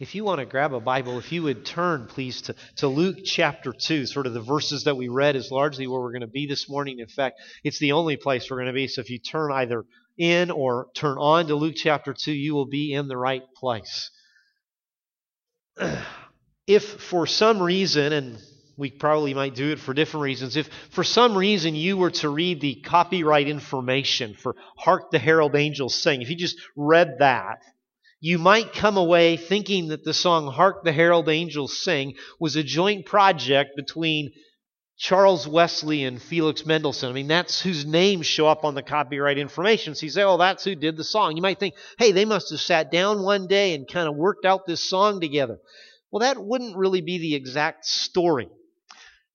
If you want to grab a Bible, if you would turn, please, to, to Luke chapter 2, sort of the verses that we read is largely where we're going to be this morning. In fact, it's the only place we're going to be. So if you turn either in or turn on to Luke chapter 2, you will be in the right place. If for some reason, and we probably might do it for different reasons, if for some reason you were to read the copyright information for Hark the Herald Angels Sing, if you just read that, you might come away thinking that the song Hark the Herald Angels Sing was a joint project between Charles Wesley and Felix Mendelssohn. I mean, that's whose names show up on the copyright information. So you say, oh, that's who did the song. You might think, hey, they must have sat down one day and kind of worked out this song together. Well, that wouldn't really be the exact story.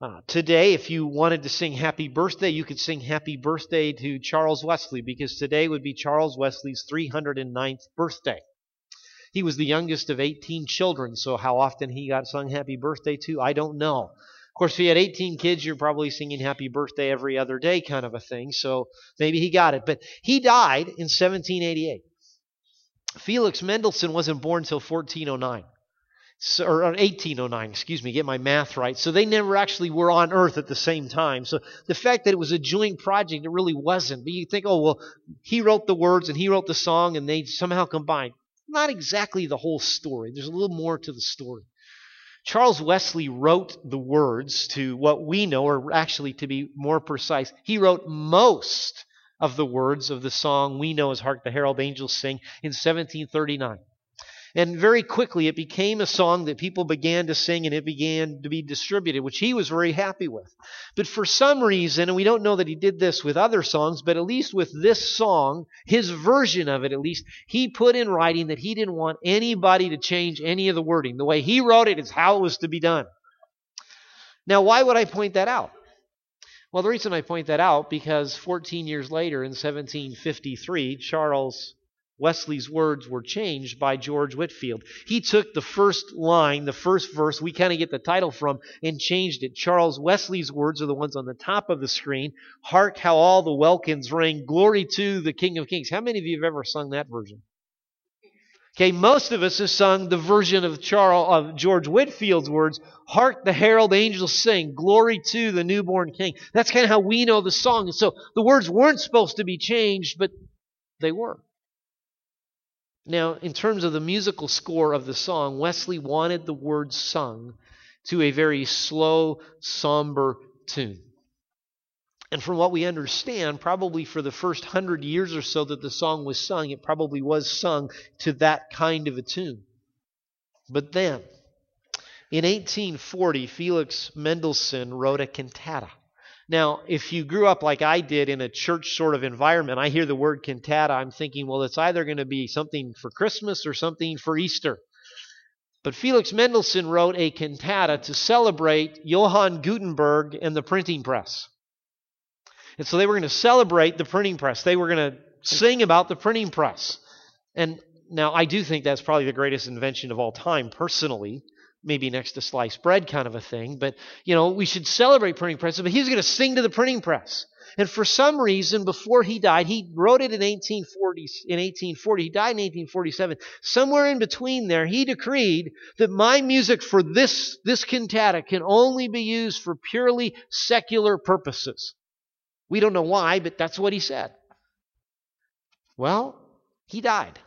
Uh, today, if you wanted to sing happy birthday, you could sing happy birthday to Charles Wesley because today would be Charles Wesley's 309th birthday. He was the youngest of 18 children, so how often he got sung happy birthday to, I don't know. Of course, if you had 18 kids, you're probably singing happy birthday every other day, kind of a thing, so maybe he got it. But he died in 1788. Felix Mendelssohn wasn't born until 1409. So, or 1809, excuse me, get my math right. So they never actually were on earth at the same time. So the fact that it was a joint project, it really wasn't. But you think, oh, well, he wrote the words and he wrote the song and they somehow combined not exactly the whole story. There's a little more to the story. Charles Wesley wrote the words to what we know, or actually to be more precise, he wrote most of the words of the song we know as Hark the Herald Angels Sing in 1739. And very quickly it became a song that people began to sing and it began to be distributed, which he was very happy with. But for some reason, and we don't know that he did this with other songs, but at least with this song, his version of it at least, he put in writing that he didn't want anybody to change any of the wording. The way he wrote it is how it was to be done. Now, why would I point that out? Well, the reason I point that out because 14 years later in 1753, Charles Wesley's words were changed by George Whitefield. He took the first line, the first verse we kind of get the title from, and changed it. Charles Wesley's words are the ones on the top of the screen. Hark how all the welkins ring. Glory to the King of Kings. How many of you have ever sung that version? Okay, most of us have sung the version of Charles of George Whitefield's words, Hark the herald angels sing, glory to the newborn king. That's kind of how we know the song. And so the words weren't supposed to be changed, but they were. Now, in terms of the musical score of the song, Wesley wanted the words sung to a very slow, somber tune. And from what we understand, probably for the first hundred years or so that the song was sung, it probably was sung to that kind of a tune. But then, in 1840, Felix Mendelssohn wrote a cantata. Now, if you grew up like I did in a church sort of environment, I hear the word cantata, I'm thinking, well, it's either going to be something for Christmas or something for Easter. But Felix Mendelssohn wrote a cantata to celebrate Johann Gutenberg and the printing press. And so they were going to celebrate the printing press. They were going to sing about the printing press. And now I do think that's probably the greatest invention of all time, personally maybe next to sliced bread kind of a thing. But, you know, we should celebrate printing press. But he's going to sing to the printing press. And for some reason, before he died, he wrote it in 1840. In 1840, he died in 1847. Somewhere in between there, he decreed that my music for this this cantata can only be used for purely secular purposes. We don't know why, but that's what he said. Well, he died.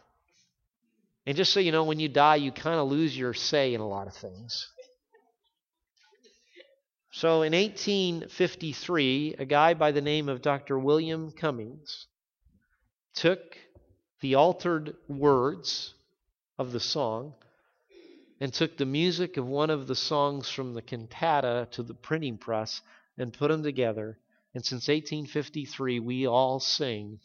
And just so you know, when you die, you kind of lose your say in a lot of things. So in 1853, a guy by the name of Dr. William Cummings took the altered words of the song and took the music of one of the songs from the cantata to the printing press and put them together. And since 1853, we all sing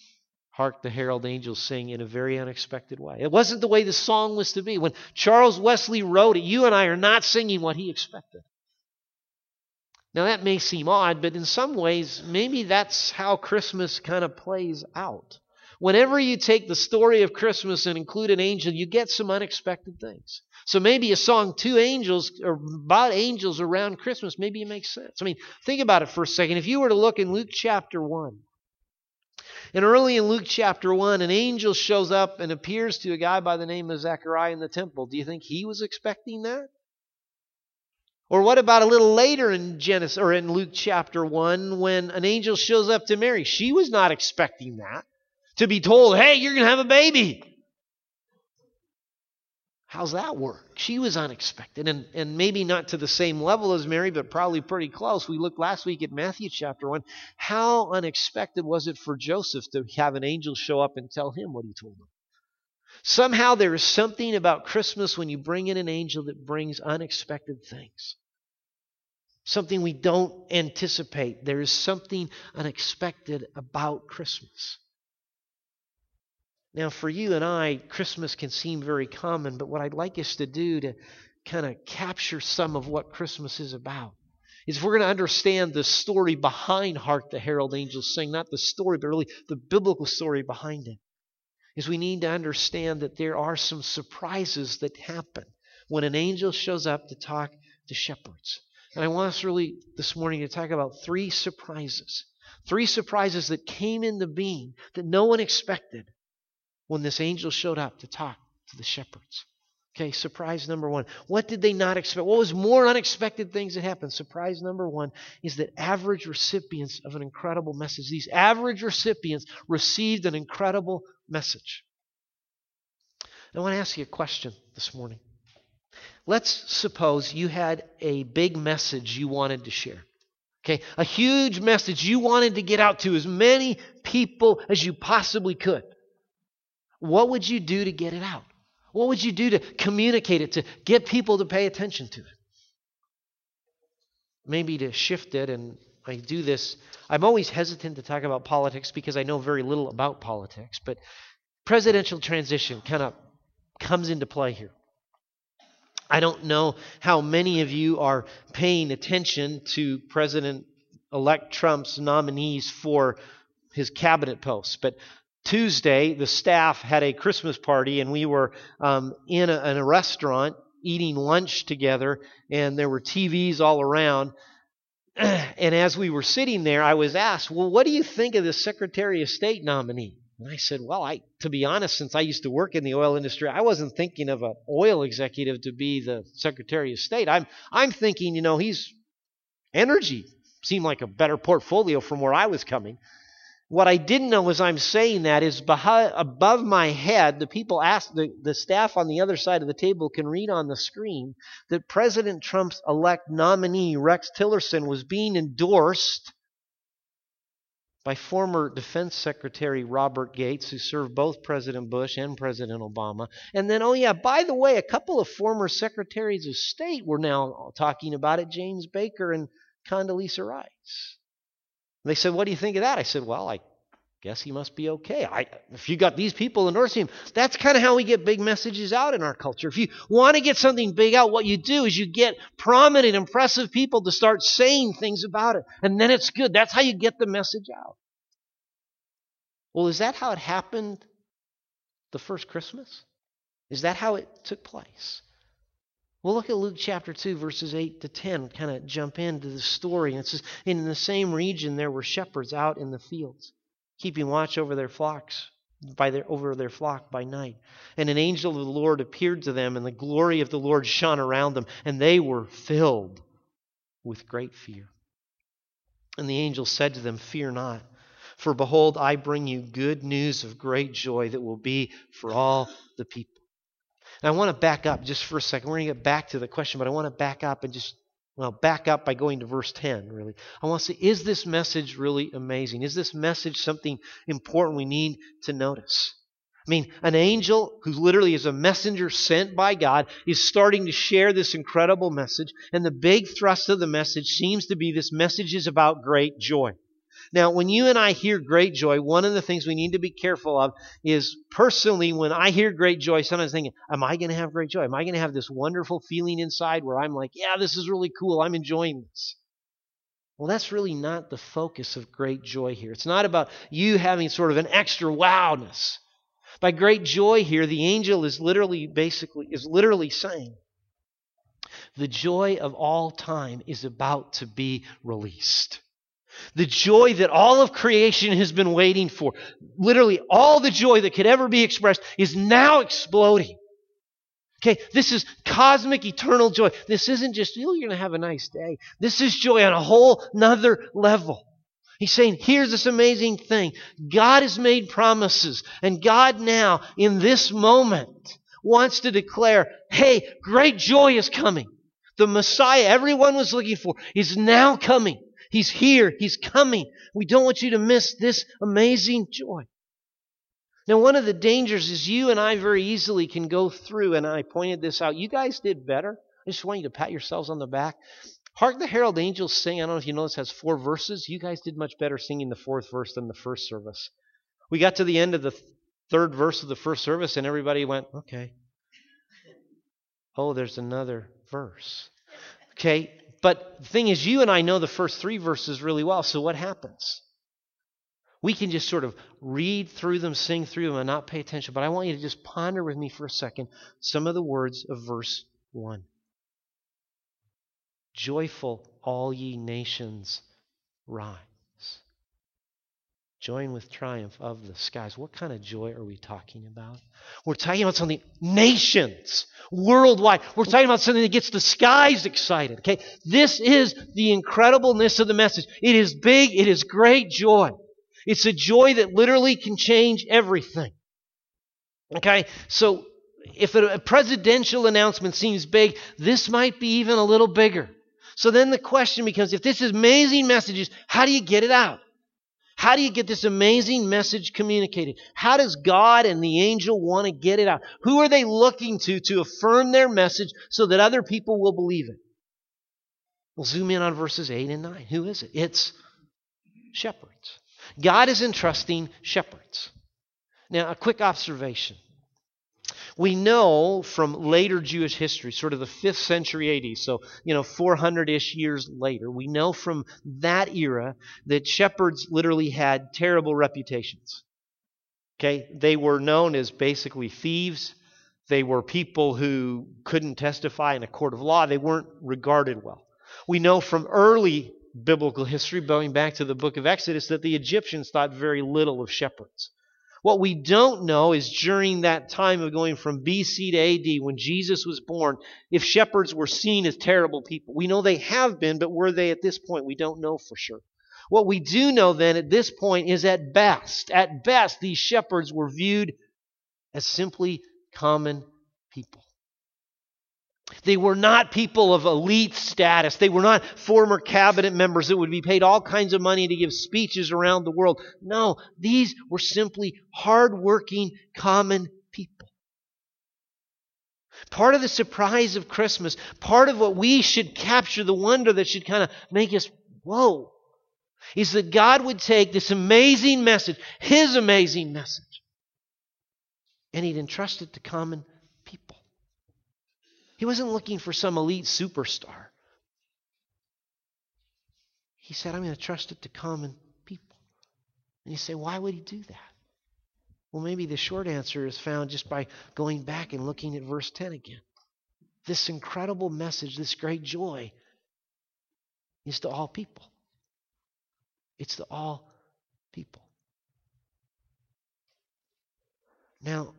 Hark the Herald Angels Sing in a very unexpected way. It wasn't the way the song was to be. When Charles Wesley wrote it, you and I are not singing what he expected. Now, that may seem odd, but in some ways, maybe that's how Christmas kind of plays out. Whenever you take the story of Christmas and include an angel, you get some unexpected things. So maybe a song, Two Angels, or about angels around Christmas, maybe it makes sense. I mean, think about it for a second. If you were to look in Luke chapter 1, And early in Luke chapter 1, an angel shows up and appears to a guy by the name of Zechariah in the temple. Do you think he was expecting that? Or what about a little later in Genesis or in Luke chapter 1 when an angel shows up to Mary? She was not expecting that. To be told, "Hey, you're going to have a baby." How's that work? She was unexpected, and, and maybe not to the same level as Mary, but probably pretty close. We looked last week at Matthew chapter 1. How unexpected was it for Joseph to have an angel show up and tell him what he told him? Somehow there is something about Christmas when you bring in an angel that brings unexpected things. Something we don't anticipate. There is something unexpected about Christmas. Now, for you and I, Christmas can seem very common, but what I'd like us to do to kind of capture some of what Christmas is about is if we're going to understand the story behind Hark the Herald Angels Sing, not the story, but really the biblical story behind it, is we need to understand that there are some surprises that happen when an angel shows up to talk to shepherds. And I want us really this morning to talk about three surprises. Three surprises that came into being that no one expected when this angel showed up to talk to the shepherds. Okay, surprise number one. What did they not expect? What was more unexpected things that happened? Surprise number one is that average recipients of an incredible message, these average recipients received an incredible message. I want to ask you a question this morning. Let's suppose you had a big message you wanted to share. Okay, a huge message you wanted to get out to as many people as you possibly could. What would you do to get it out? What would you do to communicate it, to get people to pay attention to it? Maybe to shift it, and I do this. I'm always hesitant to talk about politics because I know very little about politics, but presidential transition kind of comes into play here. I don't know how many of you are paying attention to President elect Trump's nominees for his cabinet posts, but Tuesday, the staff had a Christmas party, and we were um, in, a, in a restaurant eating lunch together, and there were TVs all around. and as we were sitting there, I was asked, Well, what do you think of the Secretary of State nominee? And I said, Well, I, to be honest, since I used to work in the oil industry, I wasn't thinking of an oil executive to be the Secretary of State. I'm, I'm thinking, you know, he's energy seemed like a better portfolio from where I was coming. What I didn't know as I'm saying that is above my head, the people ask, the, the staff on the other side of the table can read on the screen that President Trump's elect nominee, Rex Tillerson, was being endorsed by former Defense Secretary Robert Gates, who served both President Bush and President Obama. And then, oh, yeah, by the way, a couple of former Secretaries of State were now talking about it James Baker and Condoleezza Rice. And they said, What do you think of that? I said, Well, I guess he must be okay. I, if you got these people endorsing him, that's kind of how we get big messages out in our culture. If you want to get something big out, what you do is you get prominent, impressive people to start saying things about it. And then it's good. That's how you get the message out. Well, is that how it happened the first Christmas? Is that how it took place? Well, look at Luke chapter 2, verses 8 to 10. Kind of jump into the story. And it says, In the same region there were shepherds out in the fields, keeping watch over their flocks, by their, over their flock by night. And an angel of the Lord appeared to them, and the glory of the Lord shone around them, and they were filled with great fear. And the angel said to them, Fear not, for behold, I bring you good news of great joy that will be for all the people. And I want to back up just for a second. We're going to get back to the question, but I want to back up and just, well, back up by going to verse 10, really. I want to say, is this message really amazing? Is this message something important we need to notice? I mean, an angel who literally is a messenger sent by God is starting to share this incredible message. And the big thrust of the message seems to be this message is about great joy. Now, when you and I hear great joy, one of the things we need to be careful of is personally, when I hear great joy, sometimes thinking, Am I going to have great joy? Am I going to have this wonderful feeling inside where I'm like, Yeah, this is really cool. I'm enjoying this. Well, that's really not the focus of great joy here. It's not about you having sort of an extra wowness. By great joy here, the angel is literally, basically, is literally saying, the joy of all time is about to be released. The joy that all of creation has been waiting for. Literally, all the joy that could ever be expressed is now exploding. Okay, this is cosmic eternal joy. This isn't just, oh, you're going to have a nice day. This is joy on a whole nother level. He's saying, here's this amazing thing. God has made promises, and God now, in this moment, wants to declare, hey, great joy is coming. The Messiah everyone was looking for is now coming. He's here. He's coming. We don't want you to miss this amazing joy. Now, one of the dangers is you and I very easily can go through, and I pointed this out. You guys did better. I just want you to pat yourselves on the back. Hark the Herald Angels Sing. I don't know if you notice, has four verses. You guys did much better singing the fourth verse than the first service. We got to the end of the third verse of the first service, and everybody went, okay. Oh, there's another verse. Okay, but the thing is, you and I know the first three verses really well, so what happens? We can just sort of read through them, sing through them, and not pay attention. But I want you to just ponder with me for a second some of the words of verse 1. Joyful, all ye nations, rise. Join with triumph of the skies. What kind of joy are we talking about? We're talking about something, nations, worldwide. We're talking about something that gets the skies excited. Okay? This is the incredibleness of the message. It is big, it is great joy. It's a joy that literally can change everything. Okay? So, if a presidential announcement seems big, this might be even a little bigger. So then the question becomes if this is amazing messages, how do you get it out? How do you get this amazing message communicated? How does God and the angel want to get it out? Who are they looking to to affirm their message so that other people will believe it? We'll zoom in on verses 8 and 9. Who is it? It's shepherds. God is entrusting shepherds. Now, a quick observation. We know from later Jewish history, sort of the 5th century AD, so, you know, 400 ish years later, we know from that era that shepherds literally had terrible reputations. Okay? They were known as basically thieves. They were people who couldn't testify in a court of law. They weren't regarded well. We know from early biblical history, going back to the book of Exodus, that the Egyptians thought very little of shepherds. What we don't know is during that time of going from BC to AD, when Jesus was born, if shepherds were seen as terrible people. We know they have been, but were they at this point? We don't know for sure. What we do know then at this point is at best, at best, these shepherds were viewed as simply common people. They were not people of elite status. They were not former cabinet members that would be paid all kinds of money to give speeches around the world. No, these were simply hardworking, common people. Part of the surprise of Christmas, part of what we should capture, the wonder that should kind of make us, whoa, is that God would take this amazing message, His amazing message, and He'd entrust it to common people. He wasn't looking for some elite superstar. He said, I'm going to trust it to common people. And you say, why would he do that? Well, maybe the short answer is found just by going back and looking at verse 10 again. This incredible message, this great joy, is to all people. It's to all people. Now,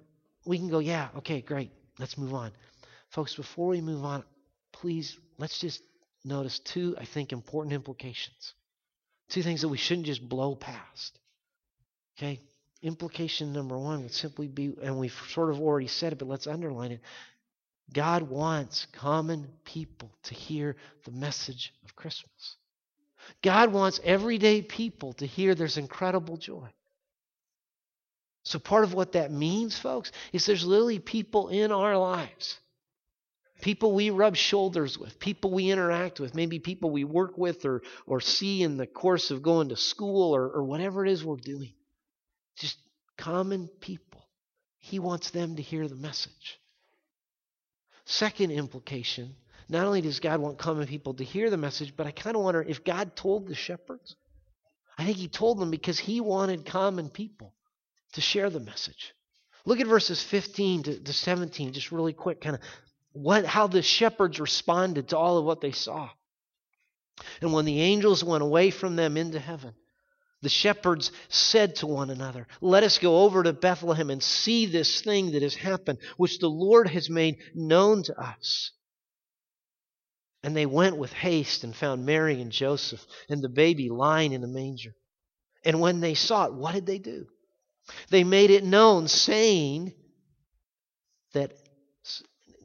we can go, yeah, okay, great, let's move on. Folks, before we move on, please let's just notice two, I think, important implications. Two things that we shouldn't just blow past. Okay? Implication number one would simply be, and we've sort of already said it, but let's underline it. God wants common people to hear the message of Christmas. God wants everyday people to hear there's incredible joy. So, part of what that means, folks, is there's literally people in our lives people we rub shoulders with, people we interact with, maybe people we work with or, or see in the course of going to school or, or whatever it is we're doing. Just common people. He wants them to hear the message. Second implication not only does God want common people to hear the message, but I kind of wonder if God told the shepherds. I think He told them because He wanted common people to share the message. Look at verses 15 to, to 17, just really quick, kind of what, how the shepherds responded to all of what they saw. And when the angels went away from them into heaven, the shepherds said to one another, Let us go over to Bethlehem and see this thing that has happened, which the Lord has made known to us. And they went with haste and found Mary and Joseph and the baby lying in a manger. And when they saw it, what did they do? They made it known, saying that,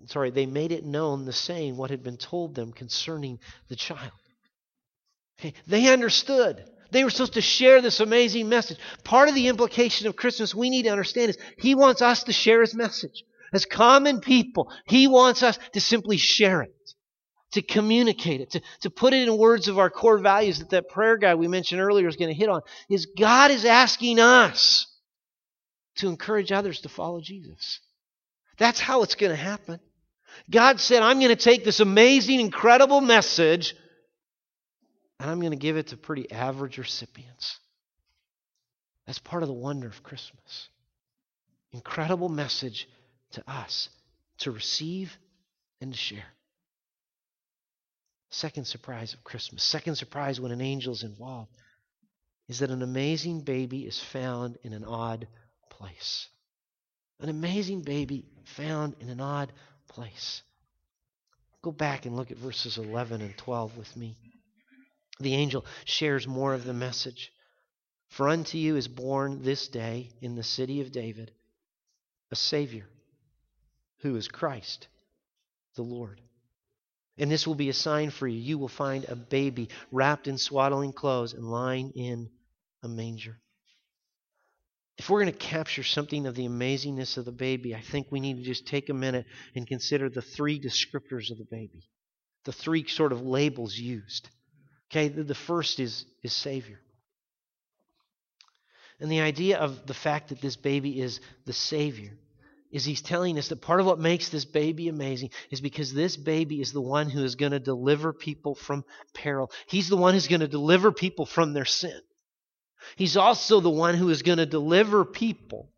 sorry, they made it known the saying what had been told them concerning the child. Okay, they understood. They were supposed to share this amazing message. Part of the implication of Christmas we need to understand is He wants us to share His message. As common people, He wants us to simply share it, to communicate it, to, to put it in words of our core values that that prayer guy we mentioned earlier is going to hit on. Is God is asking us to encourage others to follow Jesus. That's how it's going to happen. God said, I'm going to take this amazing, incredible message and I'm going to give it to pretty average recipients. That's part of the wonder of Christmas. Incredible message to us to receive and to share. Second surprise of Christmas, second surprise when an angel is involved, is that an amazing baby is found in an odd place. An amazing baby found in an odd place. Go back and look at verses 11 and 12 with me. The angel shares more of the message. For unto you is born this day in the city of David a Savior who is Christ the Lord. And this will be a sign for you. You will find a baby wrapped in swaddling clothes and lying in a manger. If we're going to capture something of the amazingness of the baby, I think we need to just take a minute and consider the three descriptors of the baby, the three sort of labels used. Okay, the first is, is Savior. And the idea of the fact that this baby is the Savior is he's telling us that part of what makes this baby amazing is because this baby is the one who is going to deliver people from peril. He's the one who's going to deliver people from their sin. He's also the one who is going to deliver people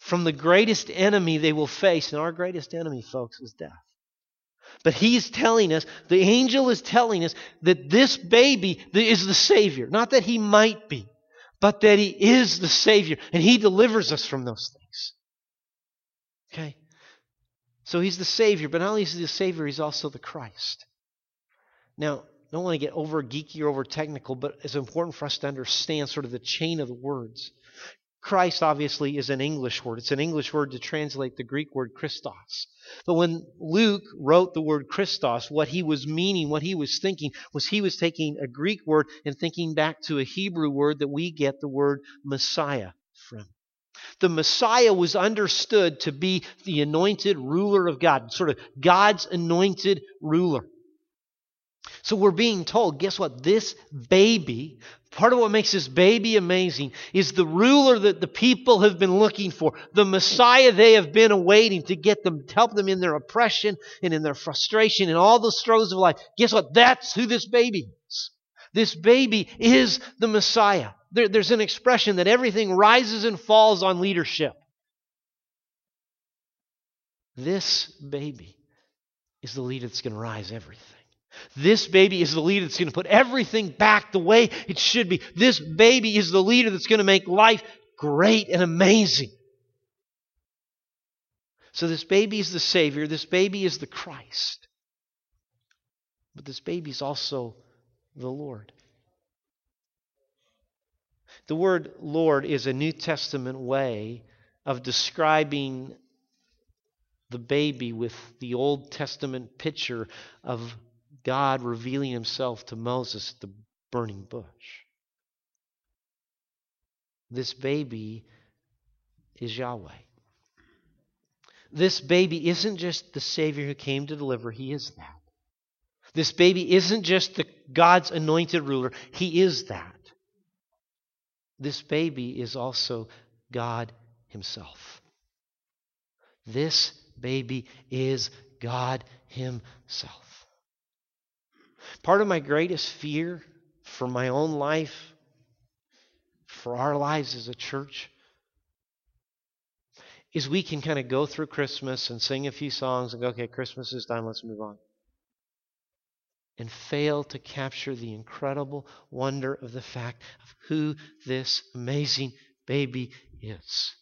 from the greatest enemy they will face. And our greatest enemy, folks, is death. But he's telling us, the angel is telling us that this baby is the Savior. Not that he might be, but that he is the Savior. And he delivers us from those things. Okay? So he's the Savior, but not only is he the Savior, he's also the Christ. Now, don't want to get over geeky or over technical, but it's important for us to understand sort of the chain of the words. Christ obviously is an English word. It's an English word to translate the Greek word Christos. But when Luke wrote the word Christos, what he was meaning, what he was thinking, was he was taking a Greek word and thinking back to a Hebrew word that we get the word Messiah from. The Messiah was understood to be the anointed ruler of God, sort of God's anointed ruler. So we're being told, guess what? This baby, part of what makes this baby amazing, is the ruler that the people have been looking for, the Messiah they have been awaiting to get them, to help them in their oppression and in their frustration and all the struggles of life. Guess what? That's who this baby is. This baby is the Messiah. There, there's an expression that everything rises and falls on leadership. This baby is the leader that's going to rise everything. This baby is the leader that's going to put everything back the way it should be. This baby is the leader that's going to make life great and amazing. So, this baby is the Savior. This baby is the Christ. But this baby is also the Lord. The word Lord is a New Testament way of describing the baby with the Old Testament picture of God revealing himself to Moses at the burning bush. This baby is Yahweh. This baby isn't just the Savior who came to deliver, He is that. This baby isn't just the God's anointed ruler, He is that. This baby is also God Himself. This baby is God Himself. Part of my greatest fear for my own life, for our lives as a church, is we can kind of go through Christmas and sing a few songs and go, okay, Christmas is done, let's move on. and fail to capture the incredible wonder of the fact of who this amazing baby is.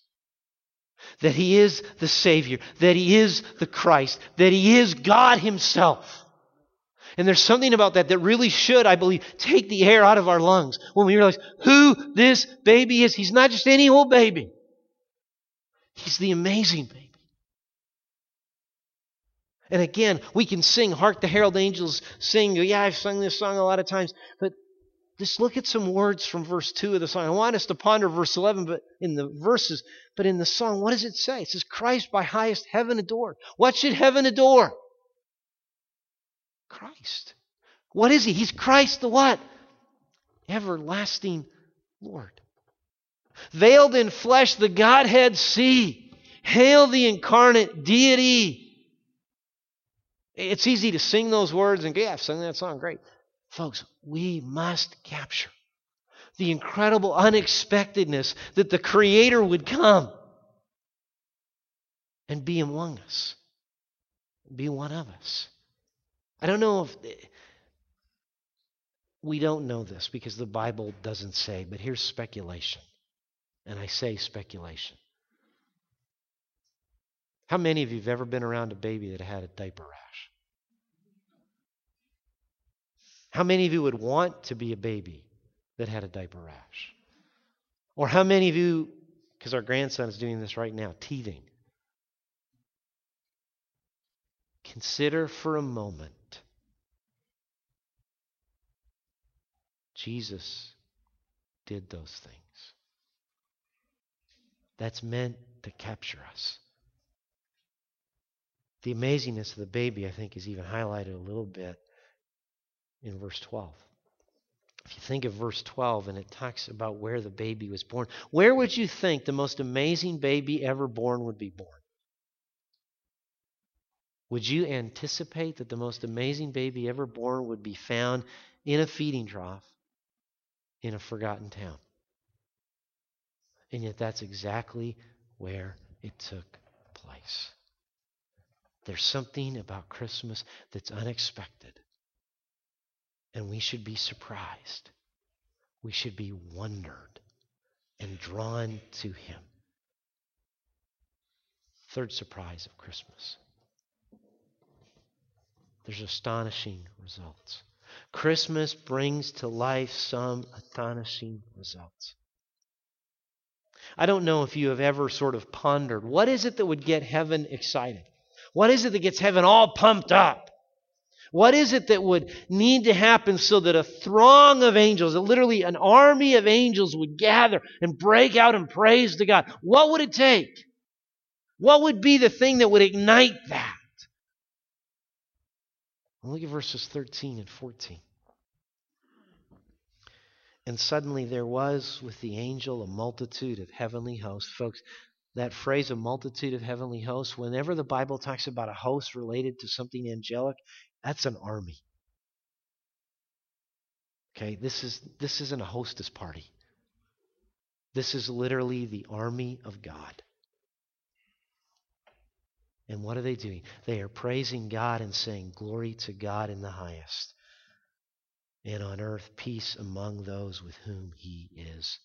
That he is the Savior, that he is the Christ, that he is God himself. And there's something about that that really should, I believe, take the air out of our lungs when we realize who this baby is. He's not just any old baby. He's the amazing baby. And again, we can sing, Hark the Herald Angels Sing. Yeah, I've sung this song a lot of times. But just look at some words from verse 2 of the song. I want us to ponder verse 11 but in the verses, but in the song, what does it say? It says, Christ by highest heaven adored. What should heaven adore? Christ. What is he? He's Christ the what? Everlasting Lord. Veiled in flesh, the Godhead see. Hail the incarnate deity. It's easy to sing those words and yeah, I've sung that song, great. Folks, we must capture the incredible unexpectedness that the Creator would come and be among us, be one of us. I don't know if we don't know this because the Bible doesn't say, but here's speculation. And I say speculation. How many of you have ever been around a baby that had a diaper rash? How many of you would want to be a baby that had a diaper rash? Or how many of you, because our grandson is doing this right now, teething, consider for a moment Jesus did those things. That's meant to capture us. The amazingness of the baby, I think, is even highlighted a little bit in verse 12. If you think of verse 12 and it talks about where the baby was born, where would you think the most amazing baby ever born would be born? Would you anticipate that the most amazing baby ever born would be found in a feeding trough in a forgotten town? And yet, that's exactly where it took place. There's something about Christmas that's unexpected. And we should be surprised. We should be wondered and drawn to Him. Third surprise of Christmas there's astonishing results. Christmas brings to life some astonishing results. I don't know if you have ever sort of pondered what is it that would get heaven excited? What is it that gets heaven all pumped up? What is it that would need to happen so that a throng of angels, literally an army of angels, would gather and break out and praise to God? What would it take? What would be the thing that would ignite that? Look at verses 13 and 14. And suddenly there was with the angel a multitude of heavenly hosts. Folks, that phrase, a multitude of heavenly hosts, whenever the Bible talks about a host related to something angelic, that's an army. Okay, this is this isn't a hostess party. This is literally the army of God. And what are they doing? They are praising God and saying, Glory to God in the highest, and on earth peace among those with whom he is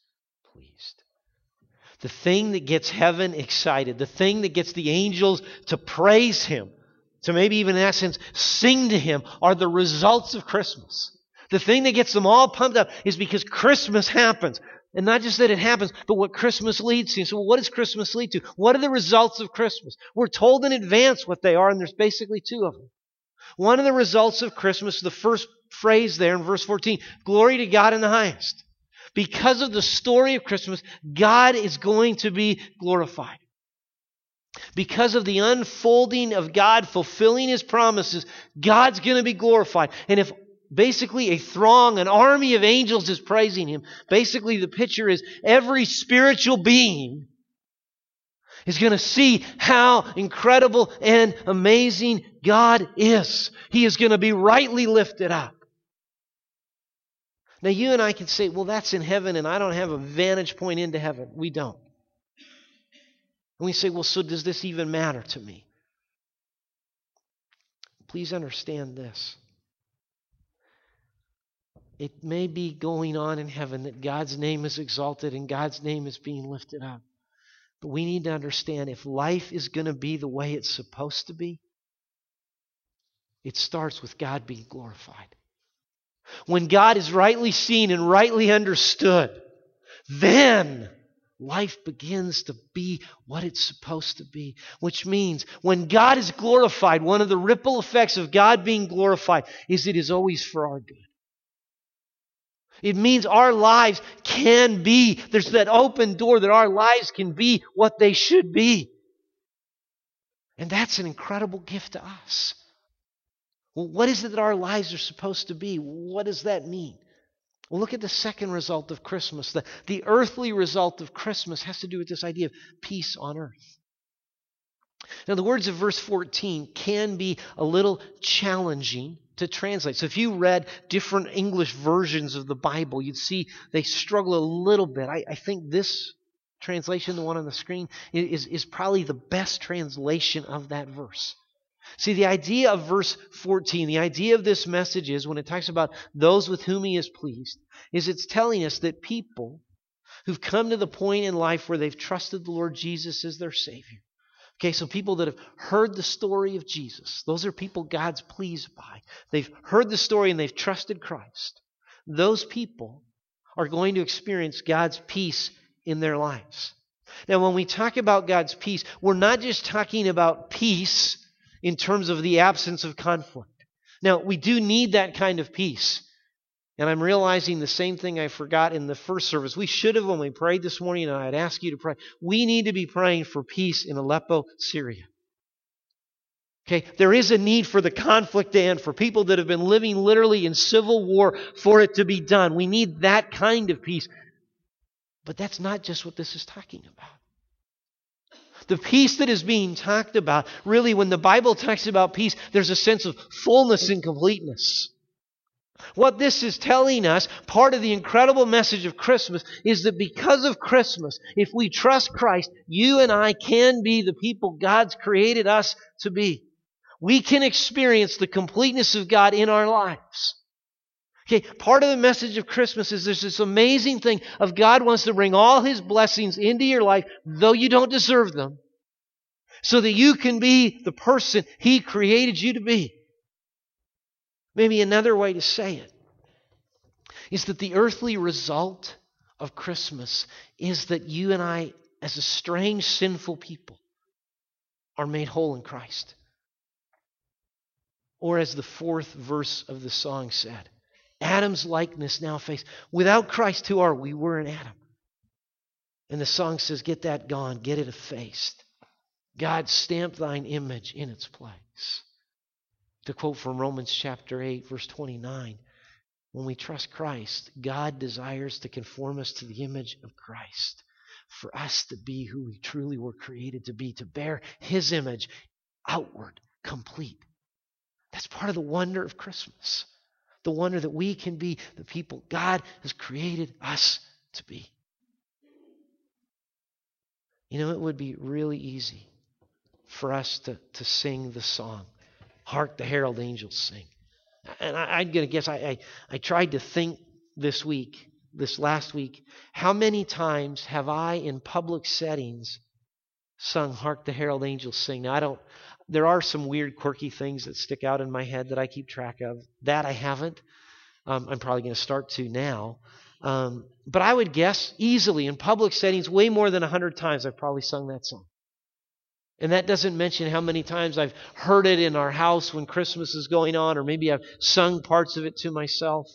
pleased. The thing that gets heaven excited, the thing that gets the angels to praise him, to maybe even in essence sing to him, are the results of Christmas. The thing that gets them all pumped up is because Christmas happens. And not just that it happens, but what Christmas leads to. So, what does Christmas lead to? What are the results of Christmas? We're told in advance what they are, and there's basically two of them. One of the results of Christmas, the first phrase there in verse 14 Glory to God in the highest. Because of the story of Christmas, God is going to be glorified. Because of the unfolding of God fulfilling his promises, God's going to be glorified. And if basically a throng, an army of angels is praising him, basically the picture is every spiritual being is going to see how incredible and amazing God is. He is going to be rightly lifted up. Now, you and I can say, well, that's in heaven, and I don't have a vantage point into heaven. We don't. And we say, well, so does this even matter to me? Please understand this. It may be going on in heaven that God's name is exalted and God's name is being lifted up. But we need to understand if life is going to be the way it's supposed to be, it starts with God being glorified. When God is rightly seen and rightly understood, then life begins to be what it's supposed to be. Which means when God is glorified, one of the ripple effects of God being glorified is it is always for our good. It means our lives can be, there's that open door that our lives can be what they should be. And that's an incredible gift to us. Well, what is it that our lives are supposed to be? What does that mean? Well, look at the second result of Christmas. The, the earthly result of Christmas has to do with this idea of peace on earth. Now, the words of verse 14 can be a little challenging to translate. So, if you read different English versions of the Bible, you'd see they struggle a little bit. I, I think this translation, the one on the screen, is, is probably the best translation of that verse. See, the idea of verse 14, the idea of this message is when it talks about those with whom he is pleased, is it's telling us that people who've come to the point in life where they've trusted the Lord Jesus as their Savior. Okay, so people that have heard the story of Jesus, those are people God's pleased by. They've heard the story and they've trusted Christ. Those people are going to experience God's peace in their lives. Now, when we talk about God's peace, we're not just talking about peace in terms of the absence of conflict. Now, we do need that kind of peace. And I'm realizing the same thing I forgot in the first service. We should have, when we prayed this morning, and I'd ask you to pray, we need to be praying for peace in Aleppo, Syria. Okay, there is a need for the conflict to end, for people that have been living literally in civil war, for it to be done. We need that kind of peace. But that's not just what this is talking about. The peace that is being talked about, really, when the Bible talks about peace, there's a sense of fullness and completeness. What this is telling us, part of the incredible message of Christmas, is that because of Christmas, if we trust Christ, you and I can be the people God's created us to be. We can experience the completeness of God in our lives. Okay, part of the message of Christmas is there's this amazing thing of God wants to bring all his blessings into your life, though you don't deserve them, so that you can be the person he created you to be. Maybe another way to say it is that the earthly result of Christmas is that you and I, as a strange, sinful people, are made whole in Christ. Or as the fourth verse of the song said, Adam's likeness now face. Without Christ, who are we? We're an Adam. And the song says, Get that gone, get it effaced. God, stamp thine image in its place. To quote from Romans chapter 8, verse 29, when we trust Christ, God desires to conform us to the image of Christ, for us to be who we truly were created to be, to bear His image outward, complete. That's part of the wonder of Christmas the wonder that we can be the people God has created us to be. You know, it would be really easy for us to, to sing the song, Hark the Herald Angels Sing. And I, am going to guess, I, I, I tried to think this week, this last week, how many times have I in public settings sung Hark the Herald Angels Sing? Now, I don't, there are some weird, quirky things that stick out in my head that I keep track of. That I haven't. Um, I'm probably going to start to now. Um, but I would guess easily in public settings, way more than 100 times, I've probably sung that song. And that doesn't mention how many times I've heard it in our house when Christmas is going on, or maybe I've sung parts of it to myself.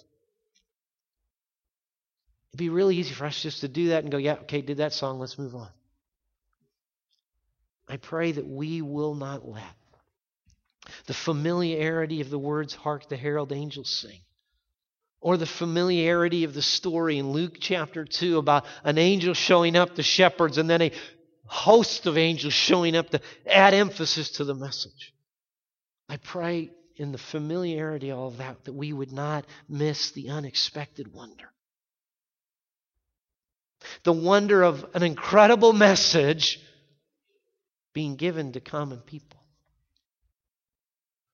It'd be really easy for us just to do that and go, yeah, okay, did that song, let's move on. I pray that we will not let the familiarity of the words, Hark the Herald Angels Sing, or the familiarity of the story in Luke chapter 2 about an angel showing up to shepherds and then a host of angels showing up to add emphasis to the message. I pray in the familiarity of all of that that we would not miss the unexpected wonder. The wonder of an incredible message being given to common people.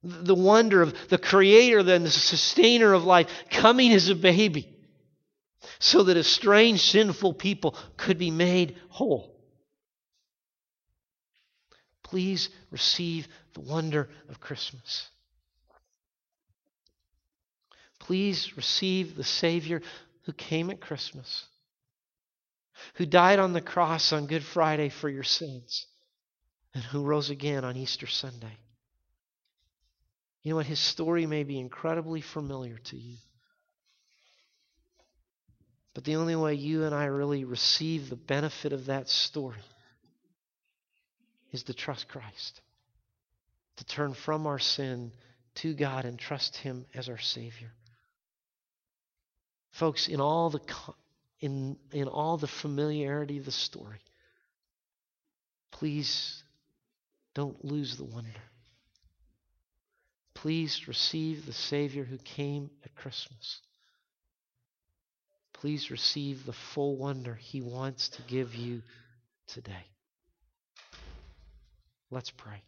The wonder of the creator, then the sustainer of life, coming as a baby so that a strange, sinful people could be made whole. Please receive the wonder of Christmas. Please receive the Savior who came at Christmas, who died on the cross on Good Friday for your sins, and who rose again on Easter Sunday. You know what? His story may be incredibly familiar to you. But the only way you and I really receive the benefit of that story is to trust Christ, to turn from our sin to God and trust Him as our Savior. Folks, in all the in, in all the familiarity of the story, please don't lose the wonder. Please receive the Savior who came at Christmas. Please receive the full wonder He wants to give you today. Let's pray.